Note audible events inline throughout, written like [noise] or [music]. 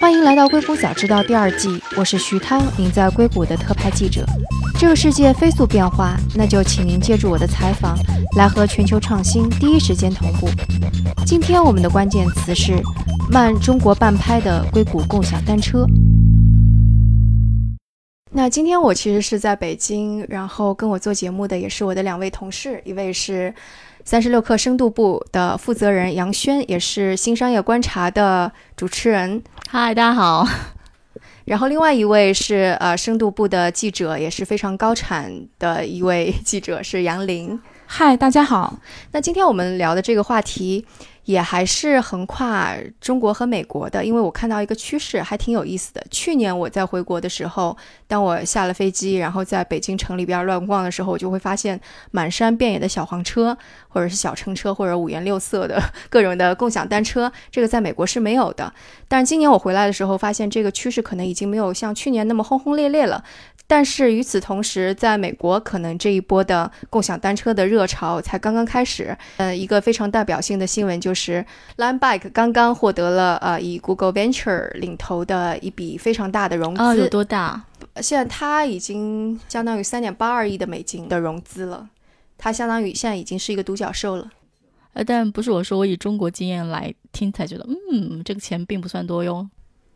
欢迎来到《硅谷早知道》第二季，我是徐涛，您在硅谷的特派记者。这个世界飞速变化，那就请您借助我的采访，来和全球创新第一时间同步。今天我们的关键词是慢中国半拍的硅谷共享单车。那今天我其实是在北京，然后跟我做节目的也是我的两位同事，一位是三十六氪深度部的负责人杨轩，也是新商业观察的主持人。嗨，大家好。[laughs] 然后另外一位是呃深度部的记者，也是非常高产的一位记者，是杨林。嗨，大家好。那今天我们聊的这个话题。也还是横跨中国和美国的，因为我看到一个趋势还挺有意思的。去年我在回国的时候，当我下了飞机，然后在北京城里边乱逛的时候，我就会发现满山遍野的小黄车，或者是小乘车，或者五颜六色的各种的共享单车。这个在美国是没有的。但是今年我回来的时候，发现这个趋势可能已经没有像去年那么轰轰烈烈了。但是与此同时，在美国可能这一波的共享单车的热潮才刚刚开始。呃，一个非常代表性的新闻就是 Line Bike 刚刚获得了呃以 Google Venture 领头的一笔非常大的融资。有多大？现在它已经相当于三点八二亿的美金的融资了。它相当于现在已经是一个独角兽了。呃，但不是我说，我以中国经验来听才觉得，嗯，这个钱并不算多哟。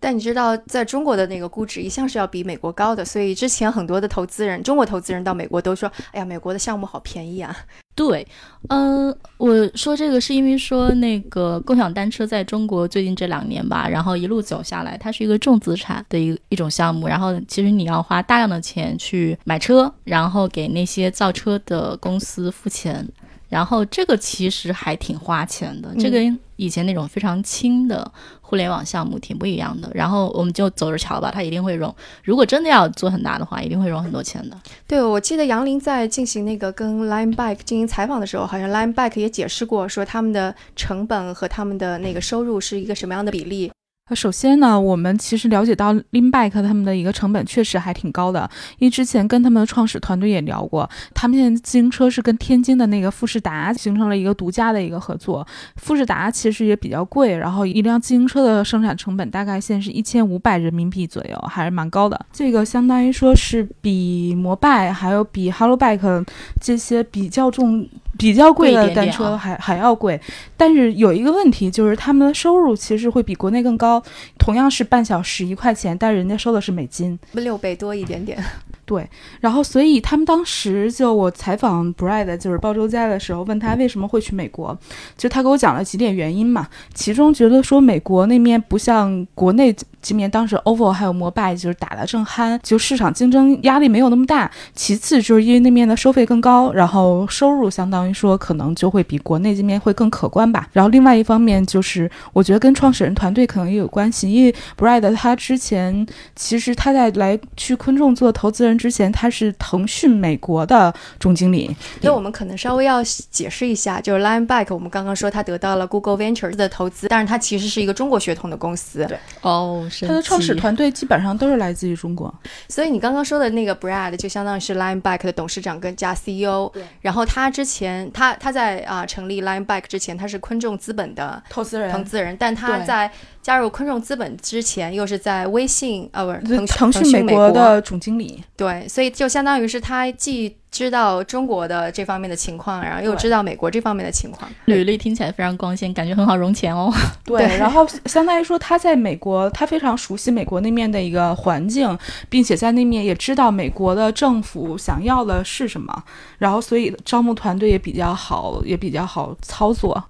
但你知道，在中国的那个估值一向是要比美国高的，所以之前很多的投资人，中国投资人到美国都说：“哎呀，美国的项目好便宜啊。”对，嗯，我说这个是因为说那个共享单车在中国最近这两年吧，然后一路走下来，它是一个重资产的一一种项目，然后其实你要花大量的钱去买车，然后给那些造车的公司付钱。然后这个其实还挺花钱的，这跟以前那种非常轻的互联网项目挺不一样的。然后我们就走着瞧吧，它一定会融。如果真的要做很大的话，一定会融很多钱的。对，我记得杨林在进行那个跟 Line Bike 进行采访的时候，好像 Line Bike 也解释过，说他们的成本和他们的那个收入是一个什么样的比例。首先呢，我们其实了解到 Linbike 他们的一个成本确实还挺高的，因为之前跟他们的创始团队也聊过，他们现在自行车是跟天津的那个富士达形成了一个独家的一个合作。富士达其实也比较贵，然后一辆自行车的生产成本大概现在是一千五百人民币左右，还是蛮高的。这个相当于说是比摩拜还有比 Hello Bike 这些比较重。比较贵的单车还还要贵，但是有一个问题就是他们的收入其实会比国内更高，同样是半小时一块钱，但是人家收的是美金，六倍多一点点。对，然后所以他们当时就我采访 Brad 就是包周家的时候，问他为什么会去美国，就他给我讲了几点原因嘛，其中觉得说美国那面不像国内这面，当时 OVO 还有摩拜就是打得正酣，就市场竞争压力没有那么大。其次就是因为那面的收费更高，然后收入相当于说可能就会比国内这边会更可观吧。然后另外一方面就是我觉得跟创始人团队可能也有关系，因为 Brad 他之前其实他在来去昆众做投资人。之前他是腾讯美国的总经理，那我们可能稍微要解释一下，就是 Line Bike，我们刚刚说他得到了 Google Ventures 的投资，但是他其实是一个中国血统的公司。对，哦，它的创始团队基本上都是来自于中国。所以你刚刚说的那个 Brad 就相当于是 Lineback 的董事长跟加 CEO。然后他之前他他在啊成立 Lineback 之前，他是昆众资本的投资人，投资人，但他在。加入昆众资本之前，又是在微信啊，不是腾讯美国的总经理。对，所以就相当于是他既知道中国的这方面的情况，然后又知道美国这方面的情况。履历听起来非常光鲜，感觉很好融钱哦。[laughs] 对，然后相当于说他在美国，他非常熟悉美国那面的一个环境，并且在那面也知道美国的政府想要的是什么，然后所以招募团队也比较好，也比较好操作。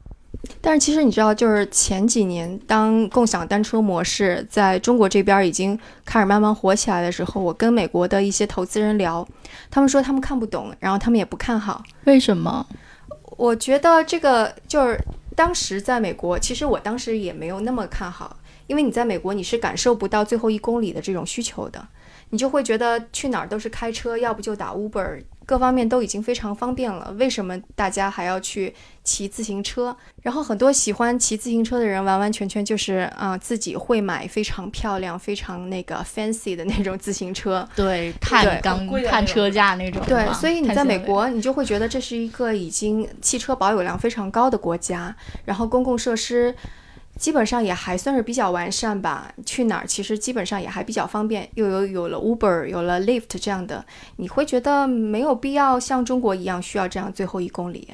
但是其实你知道，就是前几年当共享单车模式在中国这边已经开始慢慢火起来的时候，我跟美国的一些投资人聊，他们说他们看不懂，然后他们也不看好。为什么？我觉得这个就是当时在美国，其实我当时也没有那么看好，因为你在美国你是感受不到最后一公里的这种需求的，你就会觉得去哪儿都是开车，要不就打 Uber。各方面都已经非常方便了，为什么大家还要去骑自行车？然后很多喜欢骑自行车的人，完完全全就是啊，自己会买非常漂亮、非常那个 fancy 的那种自行车，对，碳钢、碳车架那种。对，所以你在美国，你就会觉得这是一个已经汽车保有量非常高的国家，然后公共设施。基本上也还算是比较完善吧。去哪儿其实基本上也还比较方便，又有有了 Uber，有了 l i f t 这样的，你会觉得没有必要像中国一样需要这样最后一公里。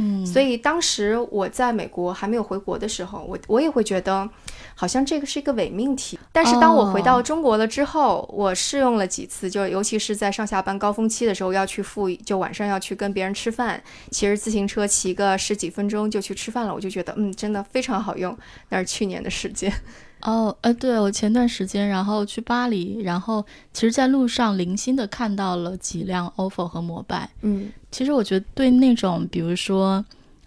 嗯，所以当时我在美国还没有回国的时候，我我也会觉得，好像这个是一个伪命题。但是当我回到中国了之后，我试用了几次，就尤其是在上下班高峰期的时候，要去赴就晚上要去跟别人吃饭，骑着自行车骑个十几分钟就去吃饭了，我就觉得嗯，真的非常好用。那是去年的时间。哦，呃，对我前段时间然后去巴黎，然后其实在路上零星的看到了几辆 ofo 和摩拜。嗯，其实我觉得对那种，比如说，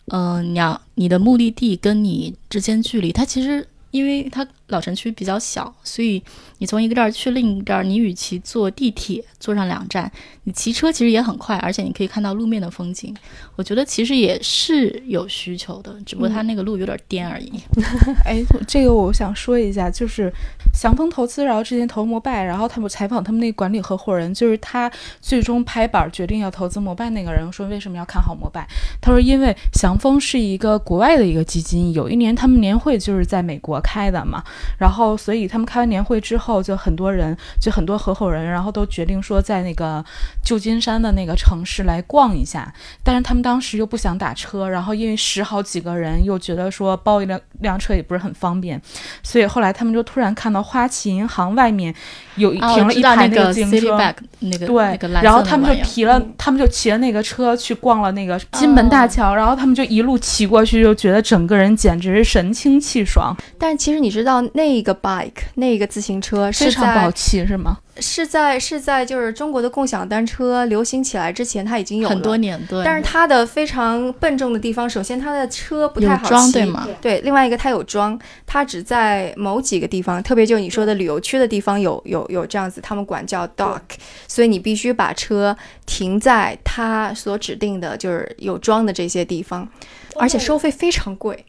嗯、你要你的目的地跟你之间距离，它其实因为它老城区比较小，所以你从一个这儿去另一个这儿，你与其坐地铁坐上两站，你骑车其实也很快，而且你可以看到路面的风景。我觉得其实也是有需求的，只不过它那个路有点颠而已。[laughs] 哎，这个我想说一下，就是祥丰投资，然后之前投摩拜，然后他们采访他们那管理合伙人，就是他最终拍板决定要投资摩拜那个人说为什么要看好摩拜？他说因为祥丰是一个国外的一个基金，有一年他们年会就是在美国开的嘛，然后所以他们开完年会之后，就很多人就很多合伙人，然后都决定说在那个旧金山的那个城市来逛一下，但是他们当时又不想打车，然后因为十好几个人，又觉得说包一辆辆车也不是很方便，所以后来他们就突然看到花旗银行外面有一啊，停了一排那个自行车。对，蓝然后他们就提了，他们就骑了那个车去逛了那个金门大桥，然后他们就一路骑过去，就觉得整个人简直是神清气爽，但其实你知道那个 bike 那个自行车是非常不好在骑，是吗？是在是在就是中国的共享单车流行起来之前，它已经有很多年，对。但是它的非常笨重的地方，首先它的车不太好骑，装对吗？对，另外一个它有装，它只在某几个地方，特别就你说的旅游区的地方有有有这样子，他们管叫 dock，所以你必须把车停在它所指定的就是有装的这些地方，而且收费非常贵。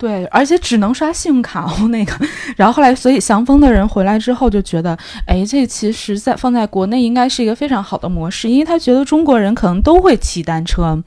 对，而且只能刷信用卡哦，那个。然后后来，所以祥峰的人回来之后就觉得，哎，这其实在放在国内应该是一个非常好的模式，因为他觉得中国人可能都会骑单车，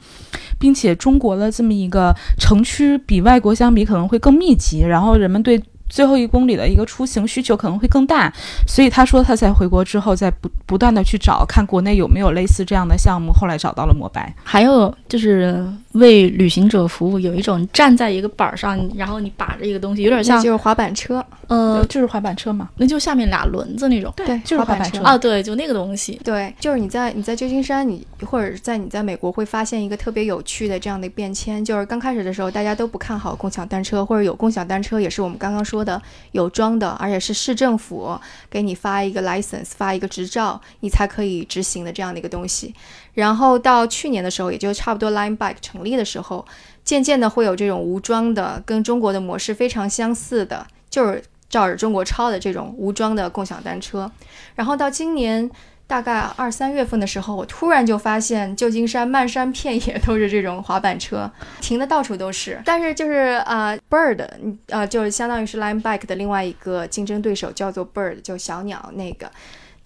并且中国的这么一个城区比外国相比可能会更密集，然后人们对。最后一公里的一个出行需求可能会更大，所以他说他在回国之后，在不不断的去找看国内有没有类似这样的项目，后来找到了摩拜。还有就是为旅行者服务，有一种站在一个板儿上，然后你把着一个东西，有点像就是滑板车，呃，就是滑板车嘛，那就下面俩轮子那种。对，就是滑板车车啊，对，就那个东西。对，就是你在你在旧金山，你或者是在你在美国会发现一个特别有趣的这样的变迁，就是刚开始的时候大家都不看好共享单车，或者有共享单车也是我们刚刚说的有装的，而且是市政府给你发一个 license 发一个执照，你才可以执行的这样的一个东西。然后到去年的时候，也就差不多 Line Bike 成立的时候，渐渐的会有这种无装的，跟中国的模式非常相似的，就是照着中国抄的这种无装的共享单车。然后到今年大概二三月份的时候，我突然就发现旧金山漫山遍野都是这种滑板车，停的到处都是。但是就是呃，Bird，呃，就相当于是 Line Bike 的另外一个竞争对手，叫做 Bird，就小鸟那个。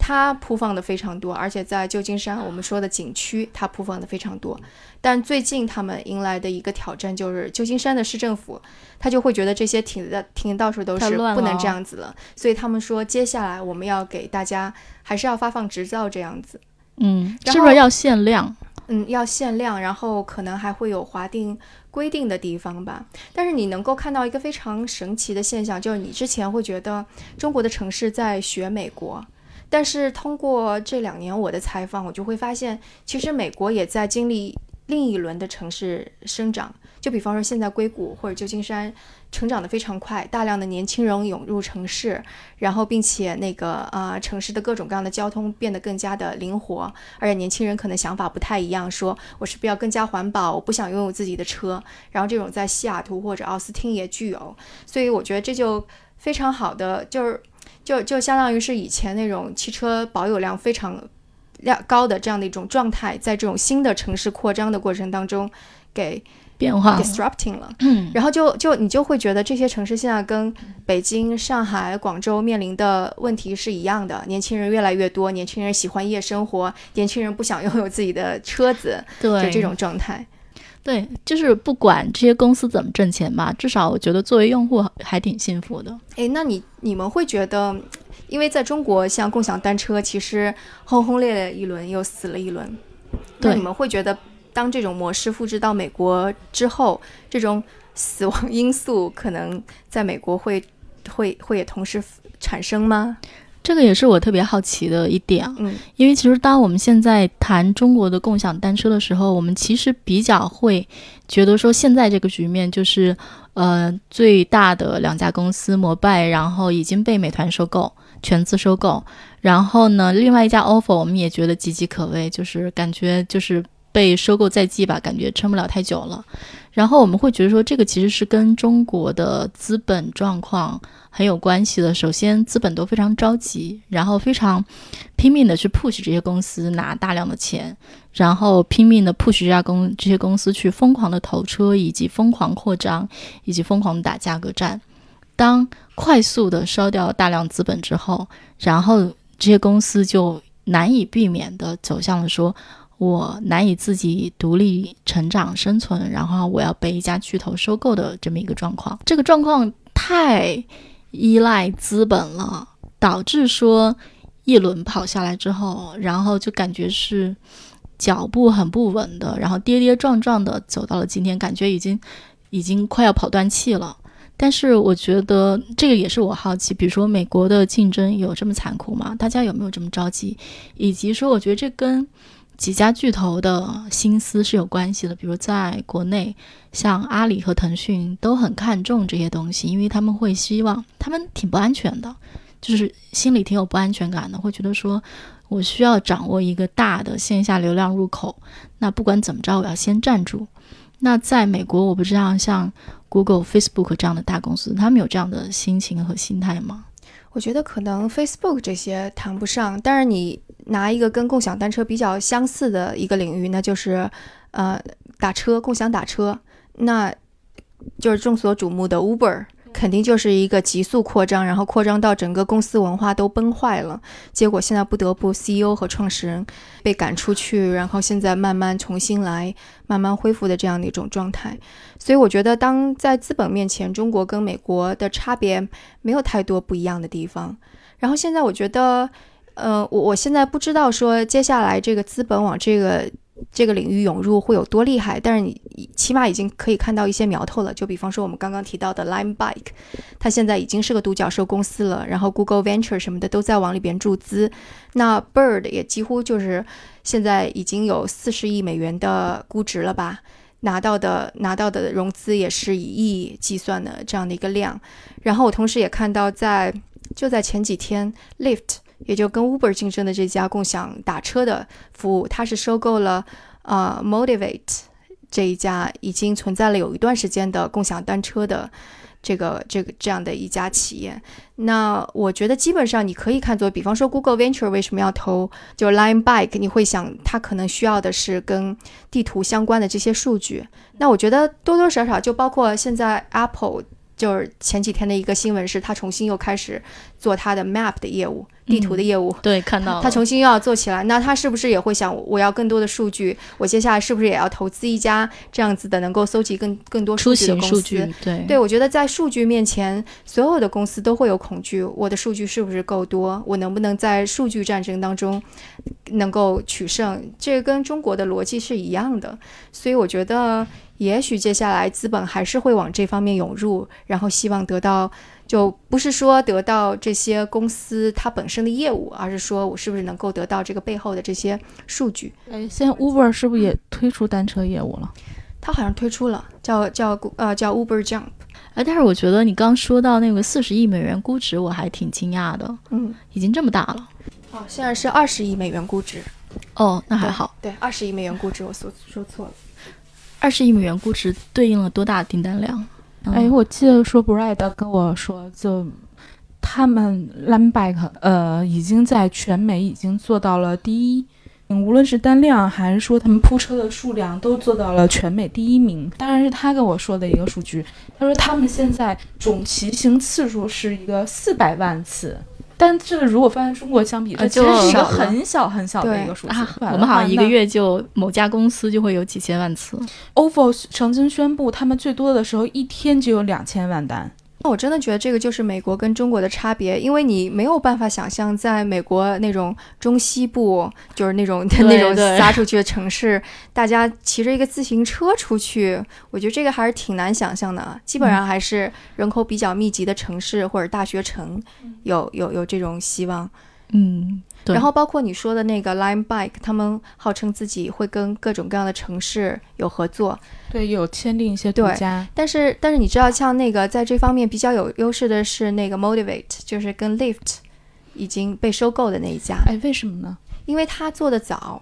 它铺放的非常多，而且在旧金山我们说的景区，它铺放的非常多。但最近他们迎来的一个挑战就是旧金山的市政府，他就会觉得这些停的停到处都是，不能这样子了。所以他们说，接下来我们要给大家还是要发放执照这样子。嗯，是不是要限量？嗯，要限量，然后可能还会有划定规定的地方吧。但是你能够看到一个非常神奇的现象，就是你之前会觉得中国的城市在学美国，但是通过这两年我的采访，我就会发现，其实美国也在经历另一轮的城市生长。就比方说，现在硅谷或者旧金山成长的非常快，大量的年轻人涌入城市，然后并且那个啊、城市的各种各样的交通变得更加的灵活，而且年轻人可能想法不太一样，说我是不是要更加环保，我不想拥有自己的车。然后这种在西雅图或者奥斯汀也具有，所以我觉得这就非常好的，就是就就相当于是以前那种汽车保有量非常量高的这样的一种状态，在这种新的城市扩张的过程当中给变化 disrupting 了。嗯，然后就就你就会觉得这些城市现在跟北京、上海、广州面临的问题是一样的，年轻人越来越多，年轻人喜欢夜生活，年轻人不想拥有自己的车子，对就这种状态。对，就是不管这些公司怎么挣钱吧，至少我觉得作为用户还挺幸福的。诶，那你你们会觉得，因为在中国，像共享单车其实轰轰烈烈一轮又死了一轮，那对你们会觉得，当这种模式复制到美国之后，这种死亡 [laughs] 因素可能在美国会会会也同时产生吗？这个也是我特别好奇的一点啊，嗯。因为其实当我们现在谈中国的共享单车的时候，我们其实比较会觉得说，现在这个局面就是，呃，最大的两家公司摩拜，然后已经被美团收购，全资收购，然后呢，另外一家 ofo 我们也觉得岌岌可危，就是感觉就是被收购在即吧，感觉撑不了太久了。然后我们会觉得说，这个其实是跟中国的资本状况很有关系的。首先，资本都非常着急，然后非常拼命的去 push 这些公司拿大量的钱，然后拼命的 push 这家公这些公司去疯狂的投车，以及疯狂扩张，以及疯狂地打价格战。当快速的烧掉大量资本之后，然后这些公司就难以避免的走向了说。我难以自己独立成长生存，然后我要被一家巨头收购的这么一个状况。这个状况太依赖资本了，导致说一轮跑下来之后，然后就感觉是脚步很不稳的，然后跌跌撞撞的走到了今天，感觉已经已经快要跑断气了。但是我觉得这个也是我好奇，比如说美国的竞争有这么残酷吗？大家有没有这么着急？以及说，我觉得这跟几家巨头的心思是有关系的。比如在国内，像阿里和腾讯都很看重这些东西，因为他们会希望，他们挺不安全的，就是心里挺有不安全感的，会觉得说我需要掌握一个大的线下流量入口，那不管怎么着，我要先站住。那在美国，我不知道像 Google、Facebook 这样的大公司，他们有这样的心情和心态吗？我觉得可能 Facebook 这些谈不上，但是你拿一个跟共享单车比较相似的一个领域，那就是呃打车、共享打车，那就是众所瞩目的 Uber，肯定就是一个急速扩张，然后扩张到整个公司文化都崩坏了，结果现在不得不 CEO 和创始人被赶出去，然后现在慢慢重新来，慢慢恢复的这样的一种状态。所以我觉得，当在资本面前，中国跟美国的差别没有太多不一样的地方。然后现在我觉得，呃，我我现在不知道说接下来这个资本往这个这个领域涌入会有多厉害，但是你起码已经可以看到一些苗头了。就比方说我们刚刚提到的 Lime Bike，它现在已经是个独角兽公司了，然后 Google Venture 什么的都在往里边注资。那 Bird 也几乎就是现在已经有四十亿美元的估值了吧？拿到的拿到的融资也是以亿计算的这样的一个量。然后我同时也看到在就在前几天，Lyft 也就跟 Uber 竞争的这家共享打车的服务，它是收购了呃 Motivate 这一家已经存在了有一段时间的共享单车的这个这个这样的一家企业。那我觉得基本上你可以看作，比方说 Google Venture 为什么要投就 Line Bike，你会想它可能需要的是跟地图相关的这些数据。那我觉得多多少少就包括现在 Apple。就是前几天的一个新闻是，他重新又开始做他的 Map 的业务，地图的业务。对，看到了它重新又要做起来，那他是不是也会想，我要更多的数据？我接下来是不是也要投资一家这样子的，能够搜集更更多数据的公司？数据，对对，我觉得在数据面前，所有的公司都会有恐惧。我的数据是不是够多？我能不能在数据战争当中能够取胜？这个跟中国的逻辑是一样的。所以我觉得，也许接下来资本还是会往这方面涌入，然后希望得到，就不是说得到这些公司它本身的业务，而是说我是不是能够得到这个背后的这些数据。哎，现在 Uber 是不是也推出单车业务了？它好像推出了叫叫呃叫 Uber Jump，哎，但是我觉得你刚说到那个四十亿美元估值，我还挺惊讶的，嗯，已经这么大了。哦，现在是二十亿美元估值。哦，那还好。对，二十亿美元估值，我说说错了。二十亿美元估值对应了多大的订单量？嗯哎，我记得说 Brad 跟我说，就他们 Lamback 呃已经在全美已经做到了第一，无论是单量还是说他们铺车的数量，都做到了全美第一名。当然是他跟我说的一个数据，他说他们现在总骑行次数是一个四百万次，但这个如果放在中国相比，这呃其实是一个很小很小的一个数字啊。我们好像一个月就某家公司就会有几千万次。OFO 曾经宣布，他们最多的时候一天就有两千万单。那我真的觉得这个就是美国跟中国的差别，因为你没有办法想象在美国那种中西部，就是那种对 [laughs] 那种撒出去的城市，大家骑着一个自行车出去，我觉得这个还是挺难想象的。基本上还是人口比较密集的城市或者大学城有有有这种希望。嗯，对。然后包括你说的那个 Lime Bike，他们号称自己会跟各种各样的城市有合作，对，有签订一些独对家。但是但是你知道，像那个在这方面比较有优势的是那个 Motivate，就是跟 Lyft 已经被收购的那一家，哎，为什么呢？因为他做的早，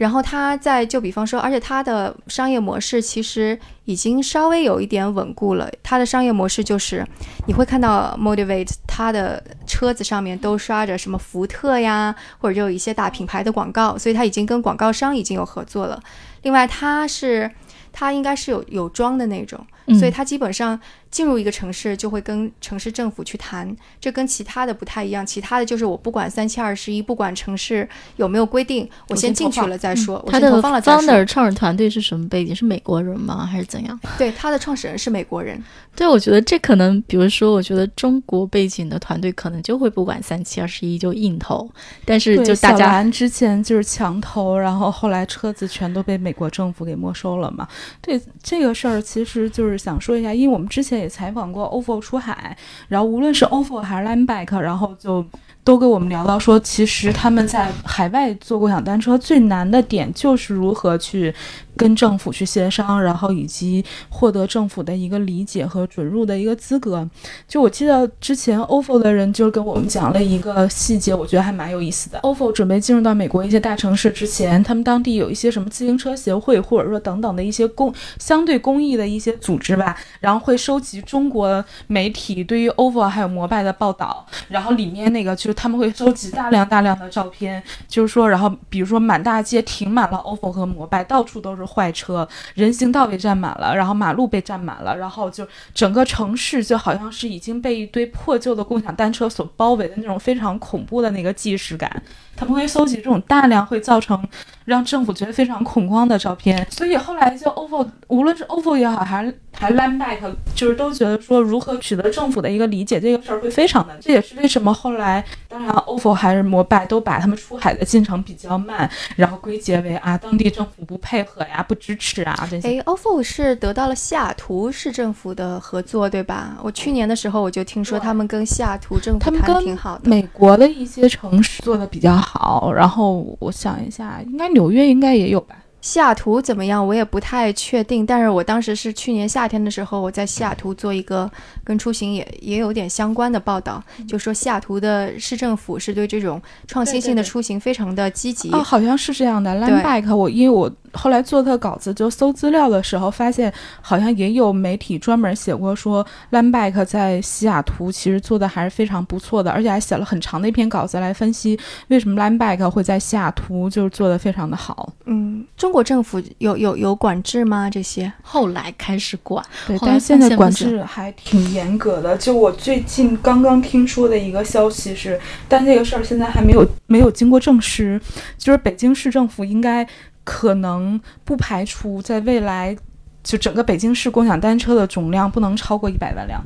然后它在就比方说，而且它的商业模式其实已经稍微有一点稳固了。它的商业模式就是，你会看到 Motivate 它的车子上面都刷着什么福特呀，或者就有一些大品牌的广告，所以它已经跟广告商已经有合作了。另外，它是它应该是有有装的那种，嗯所以他基本上进入一个城市就会跟城市政府去谈，这跟其他的不太一样。其他的就是我不管三七二十一，不管城市有没有规定，我先进去了再说，我先他的投放了再说。founder 创始团队是什么背景？是美国人吗？还是怎样？对，他的创始人是美国人，对，我觉得这可能，比如说，我觉得中国背景的团队可能就会不管三七二十一就硬投，但是，就大家之前就是强投，然后后来车子全都被美国政府给没收了嘛。对这个事儿，其实就是想说一下，因为我们之前也采访过 OFO 出海，然后无论是 OFO 还是 Lineback，然后就都跟我们聊到说，其实他们在海外做共享单车最难的点就是如何去跟政府去协商，然后以及获得政府的一个理解和准入的一个资格。就我记得之前 OFO 的人就跟我们讲了一个细节，我觉得还蛮有意思的。OFO 准备进入到美国一些大城市之前，他们当地有一些什么自行车协会，或者说等等的一些公相对公益的一些组织吧，然后会收集中国媒体对于 OFO 还有摩拜的报道，然后里面那个就是他们会收集大量大量的照片，就是说，然后比如说满大街停满了 OFO 和摩拜，到处都是坏车，人行道被占满了，然后马路被占满了，然后就整个城市就好像是已经被一堆破旧的共享单车所包围的那种非常恐怖的那个既视感。他们会搜集这种大量会造成让政府觉得非常恐慌的照片，所以后来就 OFO，无论是 OFO 也好，还是还 Limebike，就是都觉得说如何取得政府的一个理解这个事儿会非常难。这也是为什么后来，当然 OFO 还是摩拜都把他们出海的进程比较慢，然后归结为啊当地政府不配合呀、不支持啊这些。哎 o f o 是得到了西雅图市政府的合作，对吧？我去年的时候我就听说他们跟西雅图政府谈他们跟挺好的。美国的一些城市做的比较好，然后我想一下，应该纽约应该也有吧。西雅图怎么样？我也不太确定，但是我当时是去年夏天的时候，我在西雅图做一个跟出行也也有点相关的报道，就说西雅图的市政府是对这种创新性的出行非常的积极。哦，好像是这样的。Limebike，我因为我后来做他的稿子，就搜资料的时候，发现好像也有媒体专门写过说，Limebike 在西雅图其实做的还是非常不错的，而且还写了很长的一篇稿子来分析为什么 Limebike 会在西雅图就是做的非常的好。嗯，中国政府有有有管制吗？这些？后来开始管，对，但是现在管制还挺严格的。就我最近刚刚听说的一个消息是，但这个事儿现在还没有没有经过证实，就是北京市政府应该可能不排除在未来，就整个北京市共享单车的总量不能超过一百万辆。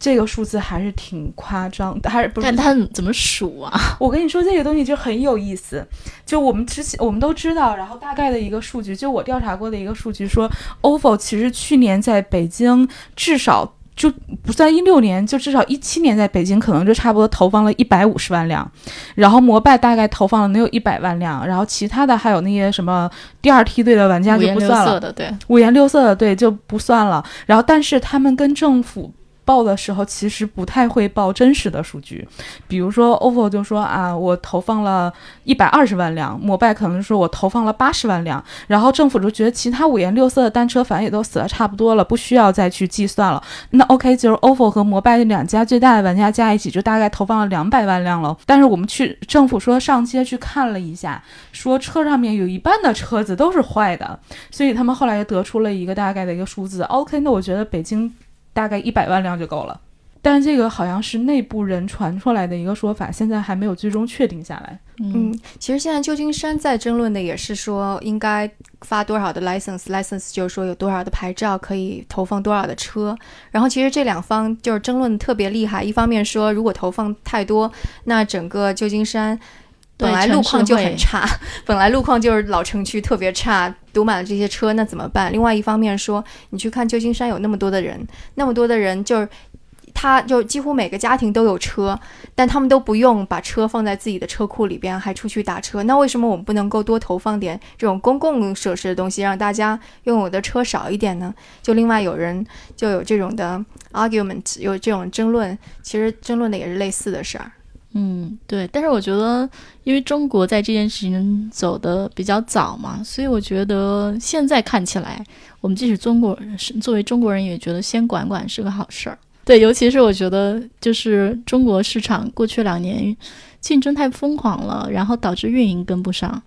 这个数字还是挺夸张的，[laughs] 还是不是但？他怎么数啊？[laughs] 我跟你说，这个东西就很有意思。就我们之前我们都知道，然后大概的一个数据，就我调查过的一个数据说，OFO 其实去年在北京至少就不算一六年，就至少一七年在北京可能就差不多投放了一百五十万辆，然后摩拜大概投放了能有一百万辆，然后其他的还有那些什么第二梯队的玩家五颜六就不算了，色的，对，五颜六色的对就不算了。然后但是他们跟政府。报的时候其实不太会报真实的数据，比如说 OFO 就说啊，我投放了一百二十万辆，摩拜可能说我投放了八十万辆，然后政府就觉得其他五颜六色的单车反正也都死的差不多了，不需要再去计算了。那 OK，就是 OFO 和摩拜这两家最大的玩家加一起，就大概投放了两百万辆了。但是我们去政府说上街去看了一下，说车上面有一半的车子都是坏的，所以他们后来就得出了一个大概的一个数字。OK，那我觉得北京大概一百万辆就够了。但这个好像是内部人传出来的一个说法，现在还没有最终确定下来。嗯，其实现在旧金山在争论的也是说应该发多少的 license，license 就是说有多少的牌照可以投放多少的车。然后其实这两方就是争论特别厉害，一方面说如果投放太多，那整个旧金山本来路况就很差，[laughs] 本来路况就是老城区特别差，堵满了这些车，那怎么办？另外一方面说，你去看旧金山有那么多的人，那么多的人就是。他就几乎每个家庭都有车，但他们都不用把车放在自己的车库里边，还出去打车。那为什么我们不能够多投放点这种公共设施的东西，让大家拥有的车少一点呢？就另外有人就有这种的 argument，有这种争论，其实争论的也是类似的事儿。嗯，对。但是我觉得，因为中国在这件事情走的比较早嘛，所以我觉得现在看起来，我们即使中国人是作为中国人，也觉得先管管是个好事儿。对，尤其是我觉得，就是中国市场过去两年竞争太疯狂了，然后导致运营跟不上。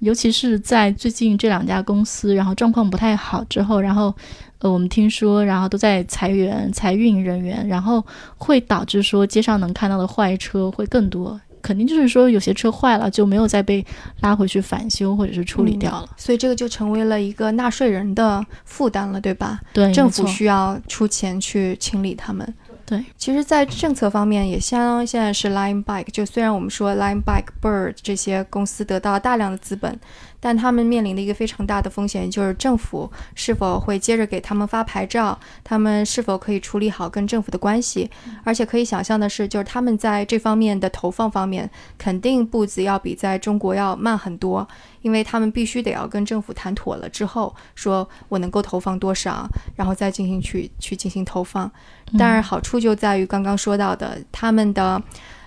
尤其是在最近这两家公司，然后状况不太好之后，然后呃，我们听说，然后都在裁员、裁运人员，然后会导致说街上能看到的坏车会更多。肯定就是说，有些车坏了就没有再被拉回去返修或者是处理掉了，所以这个就成为了一个纳税人的负担了，对吧？对，政府需要出钱去清理他们。对，其实，在政策方面也相当于现在是 Line Bike，就虽然我们说 Line Bike、Bird 这些公司得到大量的资本。但他们面临的一个非常大的风险，就是政府是否会接着给他们发牌照，他们是否可以处理好跟政府的关系。而且可以想象的是，就是他们在这方面的投放方面，肯定步子要比在中国要慢很多，因为他们必须得要跟政府谈妥了之后，说我能够投放多少，然后再进行去去进行投放。当然，好处就在于刚刚说到的，他们的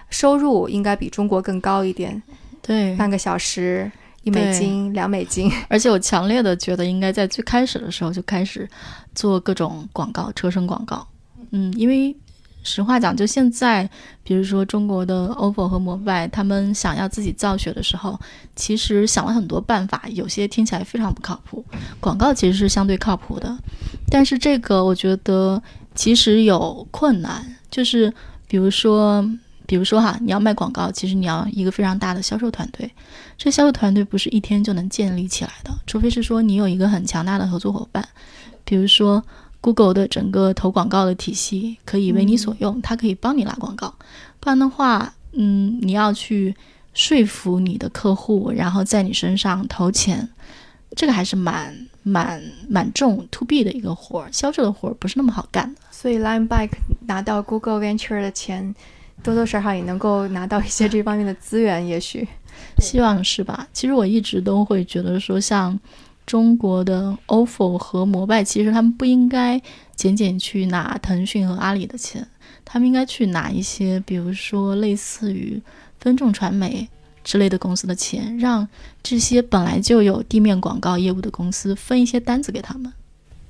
收入应该比中国更高一点。对，半个小时。一美金、两美金，[laughs] 而且我强烈的觉得应该在最开始的时候就开始做各种广告、车身广告。嗯，因为实话讲，就现在，比如说中国的 OPPO 和摩拜，他们想要自己造血的时候，其实想了很多办法，有些听起来非常不靠谱。广告其实是相对靠谱的，但是这个我觉得其实有困难，就是比如说。比如说哈，你要卖广告，其实你要一个非常大的销售团队，这销售团队不是一天就能建立起来的，除非是说你有一个很强大的合作伙伴，比如说 Google 的整个投广告的体系可以为你所用，它可以帮你拉广告，不然的话，嗯，你要去说服你的客户，然后在你身上投钱，这个还是蛮蛮蛮重 To B 的一个活儿，销售的活儿不是那么好干的。所以 Line Bike 拿到 Google Venture 的钱。多多少少也能够拿到一些这方面的资源，也许，希望是吧？其实我一直都会觉得说，像中国的 OFO 和摩拜，其实他们不应该仅仅去拿腾讯和阿里的钱，他们应该去拿一些，比如说类似于分众传媒之类的公司的钱，让这些本来就有地面广告业务的公司分一些单子给他们。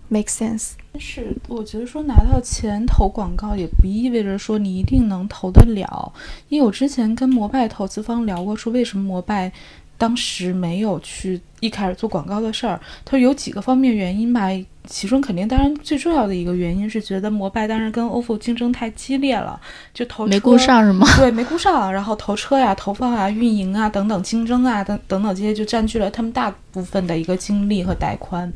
Make sense，但是我觉得说拿到钱投广告也不意味着说你一定能投得了，因为我之前跟摩拜投资方聊过，说为什么摩拜当时没有去一开始做广告的事儿，他说有几个方面原因吧。其中肯定，当然最重要的一个原因是觉得摩拜当然跟 OFO 竞争太激烈了，就投 [laughs] 没顾上是吗？对，没顾上，然后投车呀、投放啊、运营啊等等竞争啊等等等这些就占据了他们大部分的一个精力和带宽。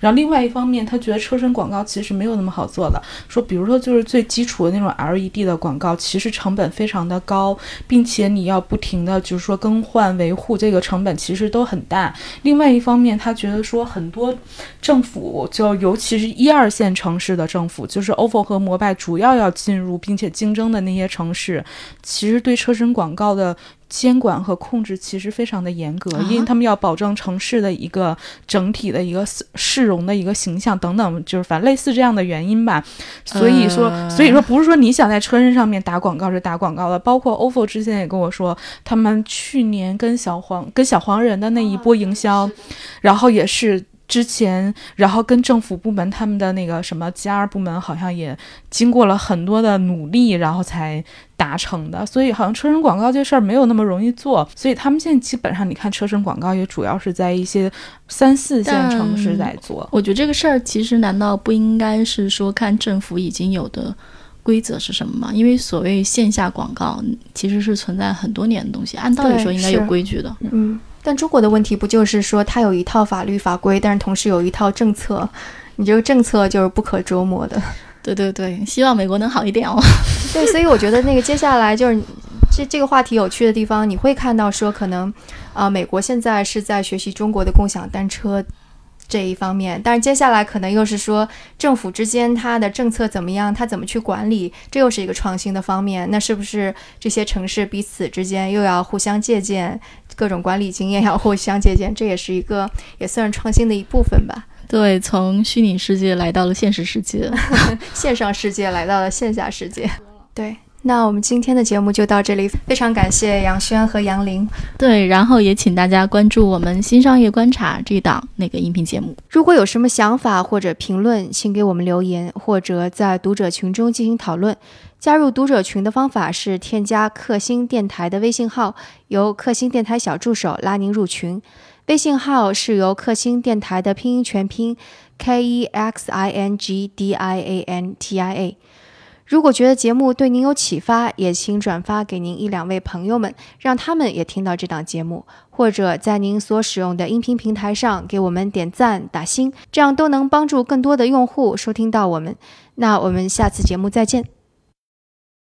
然后另外一方面，他觉得车身广告其实没有那么好做的，说比如说就是最基础的那种 LED 的广告，其实成本非常的高，并且你要不停的就是说更换维护，这个成本其实都很大。另外一方面，他觉得说很多政府就尤其是一二线城市的政府，就是 OFO 和摩拜主要要进入并且竞争的那些城市，其实对车身广告的监管和控制其实非常的严格，因为他们要保证城市的一个整体的一个市容的一个形象等等，就是反正类似这样的原因吧。所以说，所以说不是说你想在车身上面打广告是打广告的，包括 OFO 之前也跟我说，他们去年跟小黄跟小黄人的那一波营销，然后也是。之前，然后跟政府部门他们的那个什么 GR 部门，好像也经过了很多的努力，然后才达成的。所以，好像车身广告这事儿没有那么容易做。所以，他们现在基本上，你看车身广告也主要是在一些三四线城市在做。我觉得这个事儿其实难道不应该是说看政府已经有的规则是什么吗？因为所谓线下广告其实是存在很多年的东西，按道理说应该有规矩的。嗯，但中国的问题不就是说它有一套法律法规，但是同时有一套政策，你这个政策就是不可捉摸的。对对对，希望美国能好一点哦。[laughs] 对，所以我觉得那个接下来就是这这个话题有趣的地方，你会看到说可能，啊、美国现在是在学习中国的共享单车。这一方面，但是接下来可能又是说政府之间它的政策怎么样，它怎么去管理，这又是一个创新的方面。那是不是这些城市彼此之间又要互相借鉴，各种管理经验要互相借鉴，这也是一个也算是创新的一部分吧。对，从虚拟世界来到了现实世界。[laughs] 线上世界来到了线下世界。对，那我们今天的节目就到这里，非常感谢杨轩和杨林。对，然后也请大家关注我们新商业观察这一档那个音频节目。如果有什么想法或者评论，请给我们留言，或者在读者群中进行讨论。加入读者群的方法是添加克星电台的微信号，由克星电台小助手拉您入群。微信号是由克星电台的拼音全拼 K E X I N G D I A N T I A。如果觉得节目对您有启发，也请转发给您一两位朋友们，让他们也听到这档节目，或者在您所使用的音频平台上给我们点赞打星，这样都能帮助更多的用户收听到我们。那我们下次节目再见。